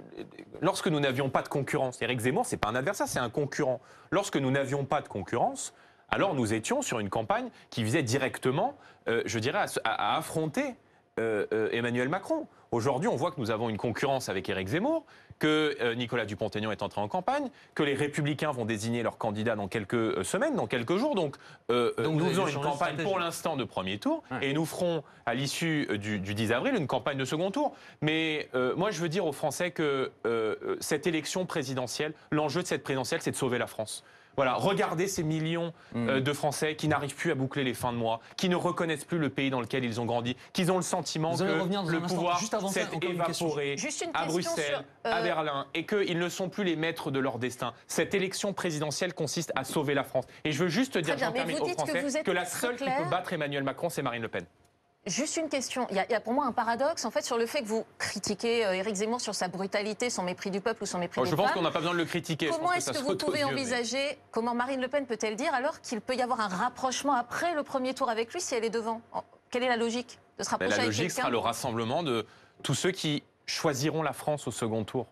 lorsque nous n'avions pas de concurrence, Éric Zemmour, c'est pas un adversaire, c'est un concurrent. Lorsque nous n'avions pas de concurrence, alors nous étions sur une campagne qui visait directement, je dirais, à affronter Emmanuel Macron. Aujourd'hui, on voit que nous avons une concurrence avec Éric Zemmour, que euh, Nicolas Dupont-Aignan est entré en campagne, que les Républicains vont désigner leur candidat dans quelques euh, semaines, dans quelques jours. Donc, euh, nous faisons une campagne pour l'instant de premier tour et nous ferons à l'issue du, 10 avril une campagne de second tour. Mais moi, je veux dire aux Français que cette élection présidentielle, l'enjeu de cette présidentielle, c'est de sauver la France. Voilà, regardez ces millions euh, mm. de Français qui n'arrivent plus à boucler les fins de mois, qui ne reconnaissent plus le pays dans lequel ils ont grandi, qui ont le sentiment que le pouvoir s'est évaporé à Bruxelles, à euh, Berlin, et qu'ils ne sont plus les maîtres de leur destin. Cette élection présidentielle consiste à sauver la France. Et je veux juste dire, jean aux Français, que, la seule qui peut battre Emmanuel Macron, c'est Marine Le Pen. Juste une question. Il y, a, pour moi un paradoxe en fait sur le fait que vous critiquez euh, Éric Zemmour sur sa brutalité, son mépris du peuple ou son mépris oh, Je pense qu'on n'a pas besoin de le critiquer. Comment est-ce que, vous pouvez envisager, comment Marine Le Pen peut-elle dire alors qu'il peut y avoir un rapprochement après le premier tour avec lui si elle est devant? Quelle est la logique de se rapprocher La logique sera le rassemblement de tous ceux qui choisiront la France au second tour.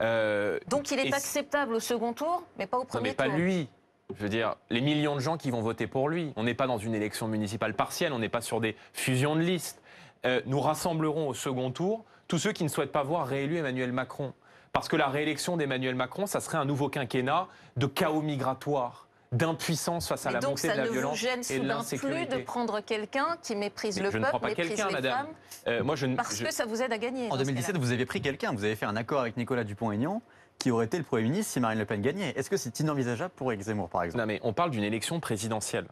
Euh, Donc il est acceptable au second tour, mais pas au premier tour. Mais pas lui. Je veux dire, les millions de gens qui vont voter pour lui. On n'est pas dans une élection municipale partielle, on n'est pas sur des fusions de listes. Euh, nous rassemblerons au second tour tous ceux qui ne souhaitent pas voir réélu Emmanuel Macron. Parce que la réélection d'Emmanuel Macron, ça serait un nouveau quinquennat de chaos migratoire d'impuissance face à la montée de la violence et de l'insécurité. plus de prendre quelqu'un qui méprise le peuple, ne méprise les madame. femmes, euh, moi je parce que ça vous aide à gagner. En 2017, vous avez pris quelqu'un, vous avez fait un accord avec Nicolas Dupont-Aignan qui aurait été le Premier ministre si Marine Le Pen gagnait. Est-ce que c'est inenvisageable pour Éric Zemmour, par exemple? Non, mais on parle d'une élection présidentielle.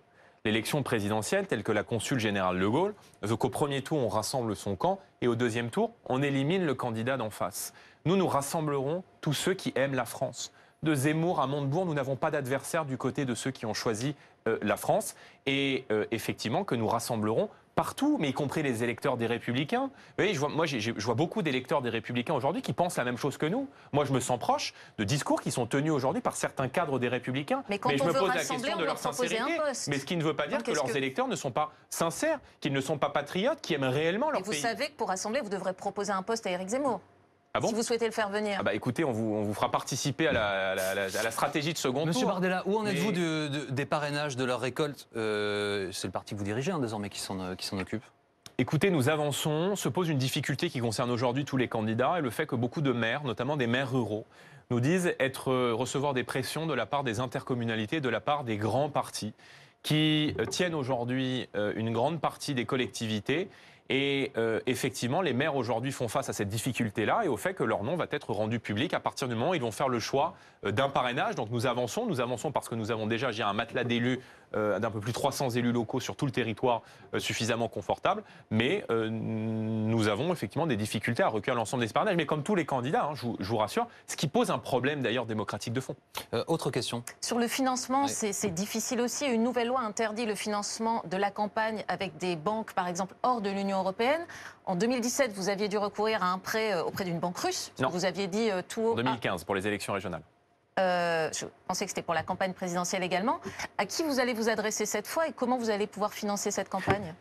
L'élection présidentielle, telle que la consul général de Gaulle, veut qu'au premier tour, on rassemble son camp et au deuxième tour, on élimine le candidat d'en face. Nous, nous rassemblerons tous ceux qui aiment la France. De Zemmour à Montebourg, nous n'avons pas d'adversaire du côté de ceux qui ont choisi euh, la France. Et euh, effectivement, que nous rassemblerons partout, mais y compris les électeurs des Républicains. Vous voyez, je vois, moi, je vois beaucoup d'électeurs des Républicains aujourd'hui qui pensent la même chose que nous. Moi, je me sens proche de discours qui sont tenus aujourd'hui par certains cadres des Républicains. Mais, quand je me pose la question de leur sincérité. Mais ce qui ne veut pas dire que leurs électeurs ne sont pas sincères, qu'ils ne sont pas patriotes, qui aiment réellement leur pays. Vous savez que pour rassembler, vous devrez proposer un poste à Éric Zemmour. Ah si vous souhaitez le faire venir. Ah bah écoutez, on vous, on vous fera participer à la, à la, stratégie de second Monsieur tour. Monsieur Bardella, où en êtes-vous des parrainages de leur récolte? Euh, C'est le parti que vous dirigez hein, désormais qui s'en occupe Écoutez, nous avançons. Se pose une difficulté qui concerne aujourd'hui tous les candidats et le fait que beaucoup de maires, notamment des maires ruraux, nous disent être euh, recevoir des pressions de la part des intercommunalités, de la part des grands partis qui euh, tiennent aujourd'hui euh, une grande partie des collectivités et euh, effectivement, les maires aujourd'hui font face à cette difficulté-là et au fait que leur nom va être rendu public à partir du moment où ils vont faire le choix euh, d'un parrainage. Donc nous avançons, nous avançons parce que nous avons déjà un matelas d'élus d'un peu plus de 300 élus locaux sur tout le territoire suffisamment confortable, mais nous avons effectivement des difficultés à recueillir l'ensemble des parrainages. Mais comme tous les candidats, hein, je, vous, rassure, ce qui pose un problème d'ailleurs démocratique de fond. autre question. Sur le financement, c'est difficile aussi. Une nouvelle loi interdit le financement de la campagne avec des banques, par exemple, hors de l'Union européenne. En 2017, vous aviez dû recourir à un prêt euh, auprès d'une banque russe. Non. Vous aviez dit euh, tout. En 2015, pour les élections régionales. Euh, je pensais que c'était pour la campagne présidentielle également. À qui vous allez vous adresser cette fois et comment vous allez pouvoir financer cette campagne?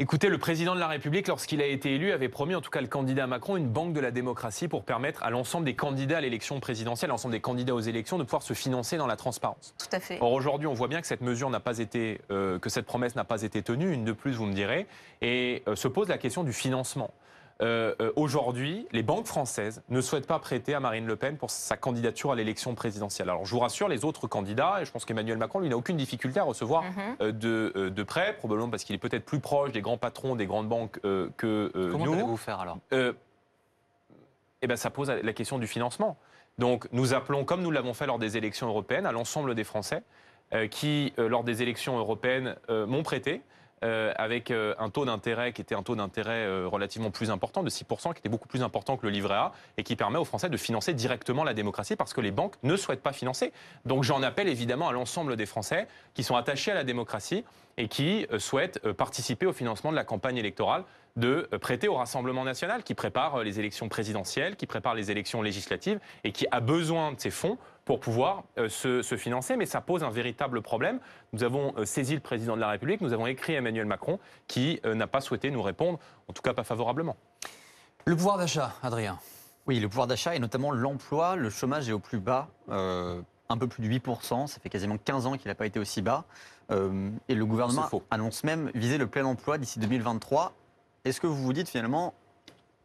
Écoutez, le président de la République, lorsqu'il a été élu, avait promis, en tout cas le candidat Macron, une banque de la démocratie pour permettre à l'ensemble des candidats à l'élection présidentielle, à l'ensemble des candidats aux élections, de pouvoir se financer dans la transparence. Tout à fait. Or aujourd'hui, on voit bien que cette mesure n'a pas été, euh, que cette promesse n'a pas été tenue, une de plus, vous me direz, et euh, se pose la question du financement. Euh, euh, aujourd'hui, les banques françaises ne souhaitent pas prêter à Marine Le Pen pour sa candidature à l'élection présidentielle. Alors je vous rassure, les autres candidats, et je pense qu'Emmanuel Macron, lui, n'a aucune difficulté à recevoir mhm. euh, de, de, prêts, probablement parce qu'il est peut-être plus proche des grands patrons des grandes banques que nous. Comment allez-vous faire alors? Eh bien, ça pose la question du financement. Donc nous appelons, comme nous l'avons fait lors des élections européennes, à l'ensemble des Français qui, lors des élections européennes, m'ont prêté. Euh, avec euh, un taux d'intérêt qui était un taux d'intérêt euh, relativement plus important, de 6%, qui était beaucoup plus important que le livret A, et qui permet aux Français de financer directement la démocratie parce que les banques ne souhaitent pas financer. Donc j'en appelle évidemment à l'ensemble des Français qui sont attachés à la démocratie et qui souhaitent participer au financement de la campagne électorale de prêter au Rassemblement national qui prépare les élections présidentielles, qui prépare les élections législatives et qui a besoin de ces fonds pour pouvoir se, financer, mais ça pose un véritable problème. Nous avons saisi le président de la République, nous avons écrit Emmanuel Macron, qui n'a pas souhaité nous répondre, en tout cas pas favorablement. Le pouvoir d'achat, Adrien? Oui, le pouvoir d'achat et notamment l'emploi. Le chômage est au plus bas, un peu plus de 8%. Ça fait quasiment 15 ans qu'il n'a pas été aussi bas. et le gouvernement annonce même viser le plein emploi d'ici 2023. Est-ce que vous vous dites finalement,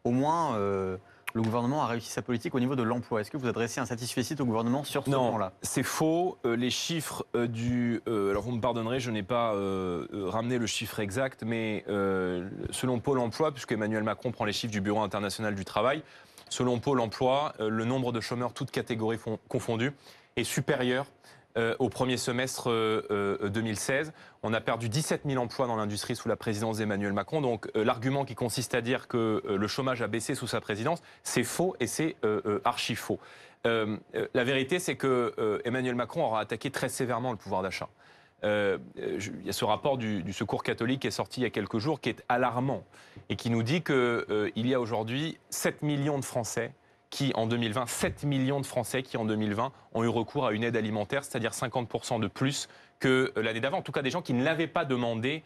au moins, euh, le gouvernement a réussi sa politique au niveau de l'emploi Est-ce que vous adressez un satisfait au gouvernement sur ce point-là Non, c'est faux. Euh, les chiffres euh, du... alors vous me pardonnerez, je n'ai pas ramené le chiffre exact, mais selon Pôle emploi, puisque Emmanuel Macron prend les chiffres du Bureau international du travail, selon Pôle emploi, le nombre de chômeurs, toutes catégories confondues, est supérieur euh, au premier semestre 2016. Euh, euh, On a perdu 17 000 emplois dans l'industrie sous la présidence d'Emmanuel Macron. Donc l'argument qui consiste à dire que le chômage a baissé sous sa présidence, c'est faux et c'est archi faux. la vérité, c'est que Emmanuel Macron aura attaqué très sévèrement le pouvoir d'achat. il y a ce rapport du, Secours catholique qui est sorti il y a quelques jours, qui est alarmant et qui nous dit qu'il y a aujourd'hui 7 millions de Français qui, en 2020, 7 millions de Français qui, en 2020, ont eu recours à une aide alimentaire, c'est-à-dire 50% de plus que l'année d'avant. En tout cas, des gens qui ne l'avaient pas demandé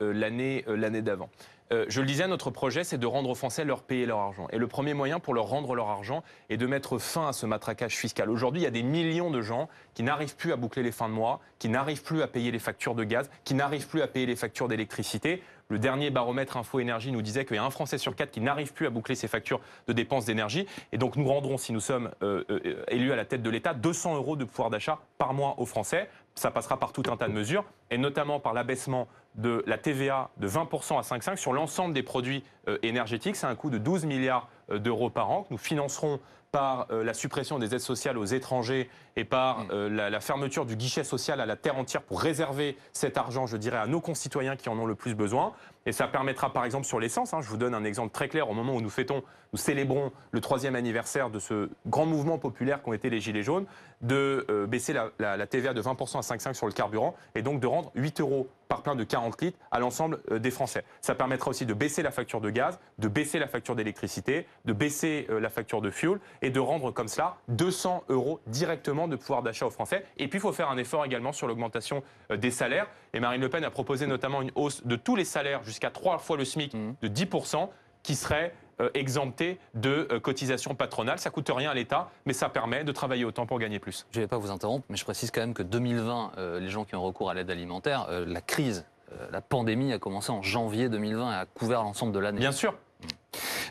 l'année d'avant. je le disais, notre projet, c'est de rendre aux Français leur payer leur argent. Et le premier moyen pour leur rendre leur argent est de mettre fin à ce matraquage fiscal. Aujourd'hui, il y a des millions de gens qui n'arrivent plus à boucler les fins de mois, qui n'arrivent plus à payer les factures de gaz, qui n'arrivent plus à payer les factures d'électricité. Le dernier baromètre Info Énergie nous disait qu'il y a un Français sur quatre qui n'arrive plus à boucler ses factures de dépenses d'énergie. Et donc nous rendrons, si nous sommes euh, euh, élus à la tête de l'État, 200 euros de pouvoir d'achat par mois aux Français. Ça passera par tout un tas de mesures, et notamment par l'abaissement de la TVA de 20% à 5,5 sur l'ensemble des produits euh, énergétiques. C'est un coût de 12 milliards d'euros par an que nous financerons par euh, la suppression des aides sociales aux étrangers et par mm. euh, la, fermeture du guichet social à la terre entière pour réserver cet argent, je dirais, à nos concitoyens qui en ont le plus besoin. Et ça permettra, par exemple, sur l'essence, hein, je vous donne un exemple très clair, au moment où nous fêtons, nous célébrons le troisième anniversaire de ce grand mouvement populaire qu'ont été les Gilets jaunes, de euh, baisser la, TVA de 20% à 5,5 sur le carburant et donc de rendre 8 euros par plein de 40 litres à l'ensemble des Français. Ça permettra aussi de baisser la facture de gaz, de baisser la facture d'électricité, de baisser la facture de fuel et de rendre comme cela 200 euros directement de pouvoir d'achat aux Français. Et puis, il faut faire un effort également sur l'augmentation euh, des salaires. Et Marine Le Pen a proposé notamment une hausse de tous les salaires jusqu'à trois fois le SMIC mmh. de 10% qui serait euh, exempté de euh, cotisations patronales. Ça coûte rien à l'État, mais ça permet de travailler autant pour gagner plus. Je ne vais pas vous interrompre, mais je précise quand même que 2020, les gens qui ont recours à l'aide alimentaire, la crise, la pandémie a commencé en janvier 2020 et a couvert l'ensemble de l'année. Bien sûr.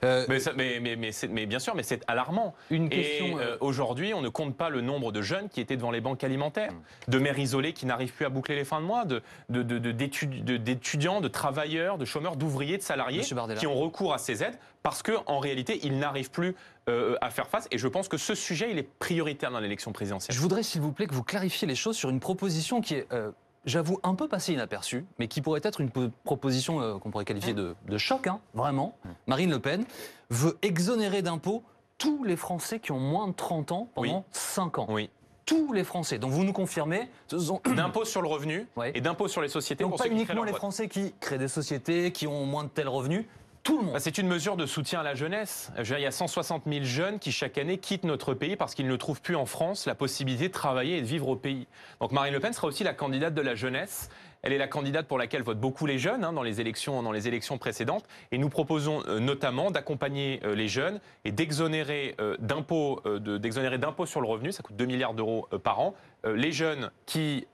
Euh, mais, mais, bien sûr, mais c'est alarmant. Une question. Euh, euh, aujourd'hui, on ne compte pas le nombre de jeunes qui étaient devant les banques alimentaires, mm. de mères isolées qui n'arrivent plus à boucler les fins de mois, d'étudiants, de, travailleurs, de chômeurs, d'ouvriers, de salariés qui ont recours à ces aides parce qu'en réalité, ils n'arrivent plus à faire face. Et je pense que ce sujet, il est prioritaire dans l'élection présidentielle. Je voudrais, s'il vous plaît, que vous clarifiez les choses sur une proposition qui est j'avoue, un peu passé inaperçu, mais qui pourrait être une proposition euh, qu'on pourrait qualifier de, choc, hein, vraiment. Marine Le Pen veut exonérer d'impôts tous les Français qui ont moins de 30 ans pendant 5 ans. Oui. Tous les Français. Donc vous nous confirmez D'impôts sur le revenu et d'impôts sur les sociétés. Donc pas uniquement les Français qui créent des sociétés, qui ont moins de tels revenus, bah, c'est une mesure de soutien à la jeunesse. il y a 160 000 jeunes qui chaque année quittent notre pays parce qu'ils ne trouvent plus en France la possibilité de travailler et de vivre au pays. Donc Marine Le Pen sera aussi la candidate de la jeunesse. Elle est la candidate pour laquelle votent beaucoup les jeunes hein, dans, les élections, dans les élections précédentes. Et nous proposons euh, notamment d'accompagner euh, les jeunes et d'exonérer euh, d'impôts sur le revenu, ça coûte 2 milliards d'euros par an, les jeunes qui,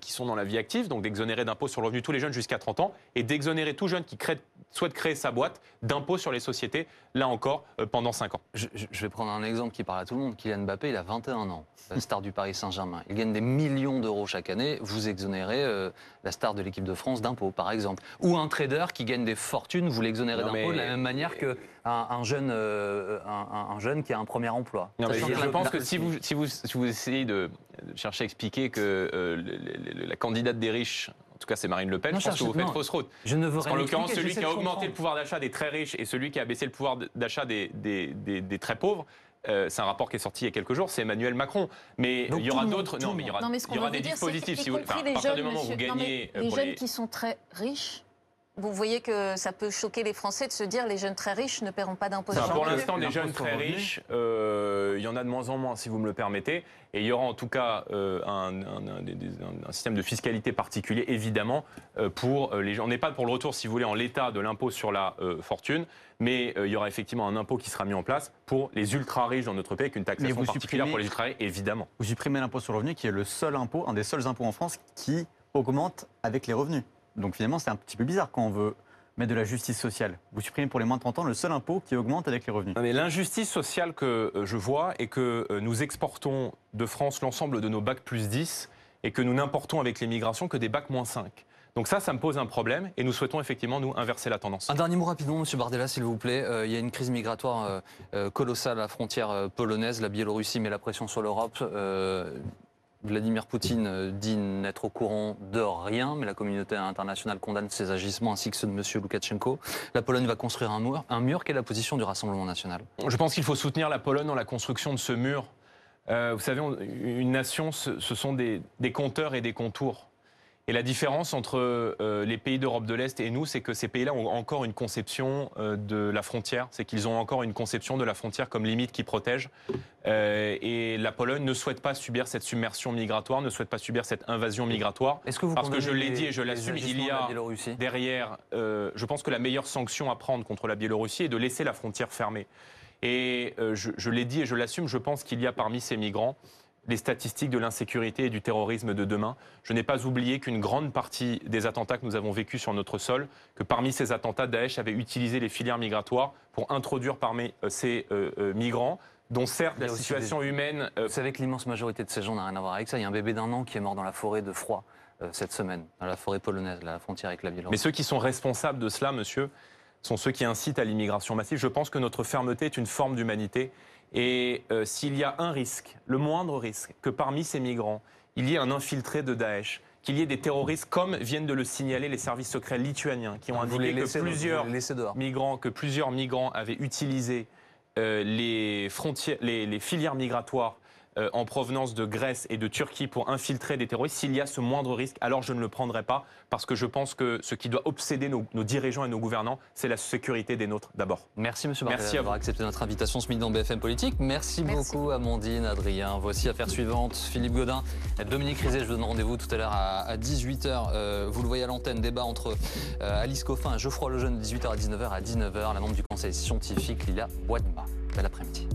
qui sont dans la vie active, donc d'exonérer d'impôts sur le revenu tous les jeunes jusqu'à 30 ans, et d'exonérer tout jeune qui crée, souhaite créer sa boîte d'impôts sur les sociétés, là encore, pendant 5 ans. Je, je, vais prendre un exemple qui parle à tout le monde. Kylian Mbappé, il a 21 ans, star du Paris Saint-Germain. Il gagne des millions d'euros chaque année. Vous exonérez euh, la star de l'équipe de France d'impôts, par exemple. Ou un trader qui gagne des fortunes, vous l'exonérez d'impôts de la même manière qu'un un jeune, euh, un, jeune qui a un premier emploi. je pense que si vous, si vous, vous essayez de chercher à expliquer que euh, la candidate des riches en tout cas, c'est Marine Le Pen. je pense que vous faites fausse route. Je ne veux En l'occurrence, celui qui a augmenté le pouvoir d'achat des très riches et celui qui a baissé le pouvoir d'achat des, des, des, très pauvres, euh, c'est un rapport qui est sorti il y a quelques jours, c'est Emmanuel Macron. Mais il y aura d'autres. Non, mais il y aura, il y aura des dispositifs. Si vous, enfin, à partir du moment où vous gagnez. les jeunes qui sont très riches vous voyez que ça peut choquer les Français de se dire les jeunes très riches ne paieront pas d'impôts. pour l'instant, les jeunes très riches, euh, il y en a de moins en moins, si vous me le permettez. Et il y aura en tout cas euh, un, système de fiscalité particulier, évidemment, euh, pour les gens. On n'est pas pour le retour, si vous voulez, en l'état de l'impôt sur la fortune, mais il y aura effectivement un impôt qui sera mis en place pour les ultra riches dans notre pays, avec une taxation particulière pour les ultra riches, évidemment. Vous supprimez l'impôt sur le revenu, qui est le seul impôt, un des seuls impôts en France qui augmente avec les revenus. Donc finalement, c'est un petit peu bizarre quand on veut mettre de la justice sociale. Vous supprimez pour les moins de 30 ans le seul impôt qui augmente avec les revenus. L'injustice sociale que euh, je vois est que euh, nous exportons de France l'ensemble de nos bacs plus 10 et que nous n'importons avec les migrations que des bacs moins 5. Donc ça, ça me pose un problème et nous souhaitons effectivement nous inverser la tendance. Un dernier mot rapidement, Monsieur Bardella, s'il vous plaît. Euh, il y a une crise migratoire colossale à la frontière polonaise. La Biélorussie met la pression sur l'Europe. Vladimir Poutine euh, dit n'être au courant de rien, mais la communauté internationale condamne ses agissements ainsi que ceux de M. Loukachenko. La Pologne va construire un mur. Un mur, quelle est la position du Rassemblement national? Je pense qu'il faut soutenir la Pologne dans la construction de ce mur. Euh, vous savez, une nation, ce, sont des compteurs et des contours. Et la différence entre euh, les pays d'Europe de l'Est et nous, c'est que ces pays-là ont encore une conception euh, de la frontière, c'est qu'ils ont encore une conception de la frontière comme limite qui protège. Euh, et la Pologne ne souhaite pas subir cette submersion migratoire, ne souhaite pas subir cette invasion migratoire. Est-ce que vous Parce que je l'ai dit et je l'assume, il y a derrière, je pense que la meilleure sanction à prendre contre la Biélorussie est de laisser la frontière fermée. Et je, je l'ai dit et je l'assume, je pense qu'il y a parmi ces migrants les statistiques de l'insécurité et du terrorisme de demain. Je n'ai pas oublié qu'une grande partie des attentats que nous avons vécus sur notre sol, que parmi ces attentats, Daesh avait utilisé les filières migratoires pour introduire parmi euh, ces euh, euh, migrants dont certes la situation humaine... Vous savez que l'immense majorité de ces gens n'a rien à voir avec ça. Il y a un bébé d'un an qui est mort dans la forêt de froid cette semaine, dans la forêt polonaise, la frontière avec la Biélorussie. Mais ceux qui sont responsables de cela, monsieur, sont ceux qui incitent à l'immigration massive. Je pense que notre fermeté est une forme d'humanité et euh, s'il y a un risque, le moindre risque, que parmi ces migrants, il y ait un infiltré de Daesh, qu'il y ait des terroristes, comme viennent de le signaler les services secrets lituaniens, qui ont indiqué que plusieurs, migrants, que plusieurs migrants avaient utilisé euh, les, frontières, les filières migratoires euh, en provenance de Grèce et de Turquie pour infiltrer des terroristes, s'il y a ce moindre risque, alors je ne le prendrai pas, parce que je pense que ce qui doit obséder nos, dirigeants et nos gouvernants, c'est la sécurité des nôtres d'abord. Merci Monsieur Merci d'avoir accepté notre invitation ce midi dans BFM Politique. Merci, beaucoup Amandine, Adrien. Voici affaire suivante. Philippe Godin, Dominique Rizet, je vous donne rendez-vous tout à l'heure à, 18h. Euh, vous le voyez à l'antenne, débat entre euh, Alice Coffin et Geoffroy Lejeune, 18h à 19h. À 19h, la membre du conseil scientifique Lila Wadma. Bel après-midi.